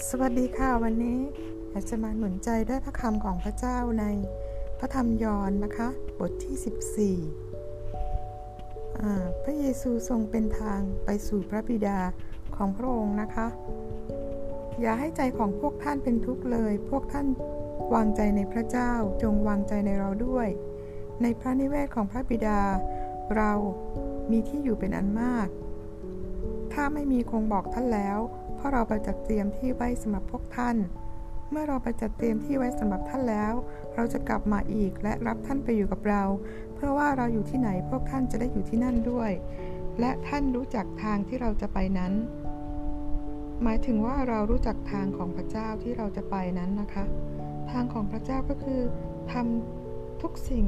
สวัสดีค่ะวันนี้อยากจะมาหนุนใจด้วยพระคำของพระเจ้าในพระธรรมยอห์นนะคะ บทที่ 14 พระเยซูทรงเป็นทางไปสู่พระบิดาของพระองค์นะคะ อย่าให้ใจของพวกท่านเป็นทุกข์เลย พวกท่านวางใจในพระเจ้าจงวางใจในเราด้วย ในพระนิเวศของพระบิดา เรามีที่อยู่เป็นอันมาก ถ้าไม่มีคงบอกท่านแล้ว ราะเราไปจัดเตรียมที่ไว้สำหรับพวกท่าน เมื่อเราไปจัดเตรียมที่ไว้สำหรับท่านแล้ว เราจะกลับมาอีกและรับท่านไปอยู่กับเรา เพื่อว่าเราอยู่ที่ไหนพวกท่านจะได้อยู่ที่นั่นด้วย และท่านรู้จักทางที่เราจะไปนั้น หมายถึงว่าเรารู้จักทางของพระเจ้าที่เราจะไปนั้นนะคะ ทางของพระเจ้าก็คือทำทุกสิ่ง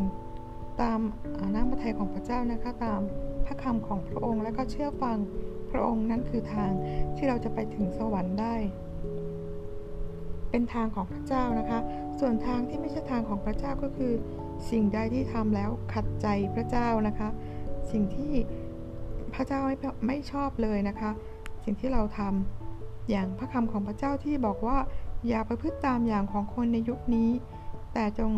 ตามน้ำพระทัยของพระเจ้านะคะตามพระคำของพระองค์และก็เชื่อฟัง ระองค์นั้นคือทางที่เราจะไปถึงสวรรค์ได้ เป็นทางของพระเจ้านะคะ ส่วนทางที่ไม่ใช่ทางของพระเจ้าก็คือ สิ่งใดที่ทำแล้วขัดใจพระเจ้านะคะ สิ่งที่พระเจ้าไม่ไม่ชอบเลยนะคะ สิ่งที่เราทำอย่างพระคำของพระเจ้าที่บอกว่าอย่าประพฤติตามอย่างของคนในยุคนี้ แต่จง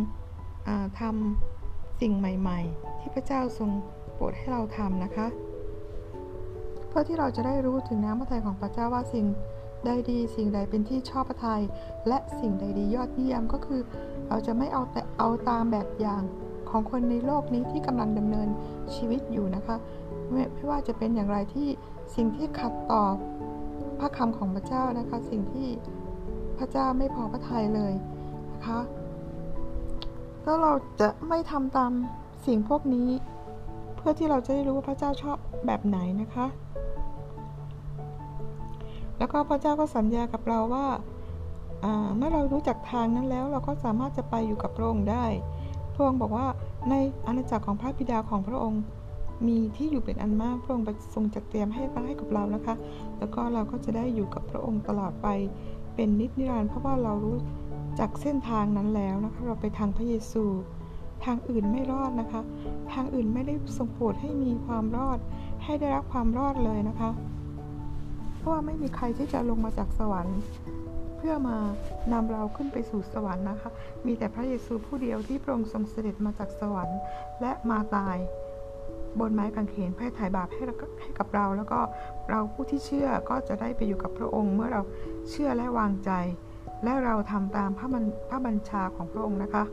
ทำสิ่งใหม่ ๆ ที่พระเจ้าทรงโปรดให้เราทำนะคะ พื่อที่เราจะได้รู้ถึงน้ำพระทัยของพระเจ้าว่าสิ่งใดดีสิ่งใดเป็นที่ชอบพระทัยและสิ่งใดดียอดเยี่ยมก็คือ เราจะไม่เอาแต่เอาตามแบบอย่างของคนในโลกนี้ที่กำลังดำเนินชีวิตอยู่นะคะไม่ไม่ว่าจะเป็นอย่างไรที่สิ่งที่ขัดต่อพระคำของพระเจ้านะคะ สิ่งที่พระเจ้าไม่พอพระทัยเลยนะคะถ้าเราจะไม่ทำตามสิ่งพวกนี้ เพื่อที่เราจะได้รู้ว่าพระเจ้าชอบแบบไหนนะคะ แล้วก็พระเจ้าก็สัญญากับเราว่าเมื่อเรารู้จักทางนั้นแล้วเราก็สามารถจะไปอยู่กับพระองค์ได้ พระองค์บอกว่าในอาณาจักรของพระบิดาของพระองค์มีที่อยู่เป็นอันมาก พระองค์ทรงจัดเตรียมให้ไว้ให้กับเรานะคะ แล้วก็เราก็จะได้อยู่กับพระองค์ตลอดไปเป็นนิจนิรันดร์เพราะว่าเรารู้จักเส้นทางนั้นแล้วนะคะ เราไปทางพระเยซู ทางอื่นไม่รอดนะคะ ทางอื่นไม่ได้ทรงโปรดให้มีความรอด ให้ได้รับความรอดเลยนะคะ ว่าไม่มีใครที่จะลงมาจากสวรรค์ เพื่อมานำเราขึ้นไปสู่สวรรค์นะคะ มีแต่พระเยซูผู้เดียวที่พระองค์ทรงเสด็จมาจากสวรรค์ และมาตายบนไม้กางเขนเพื่อถ่ายบาปให้ให้กับเรา แล้วก็เราผู้ที่เชื่อก็จะได้ไปอยู่กับพระองค์ เมื่อเราเชื่อและวางใจ และเราทำตามพระบัญชาของพระองค์นะคะ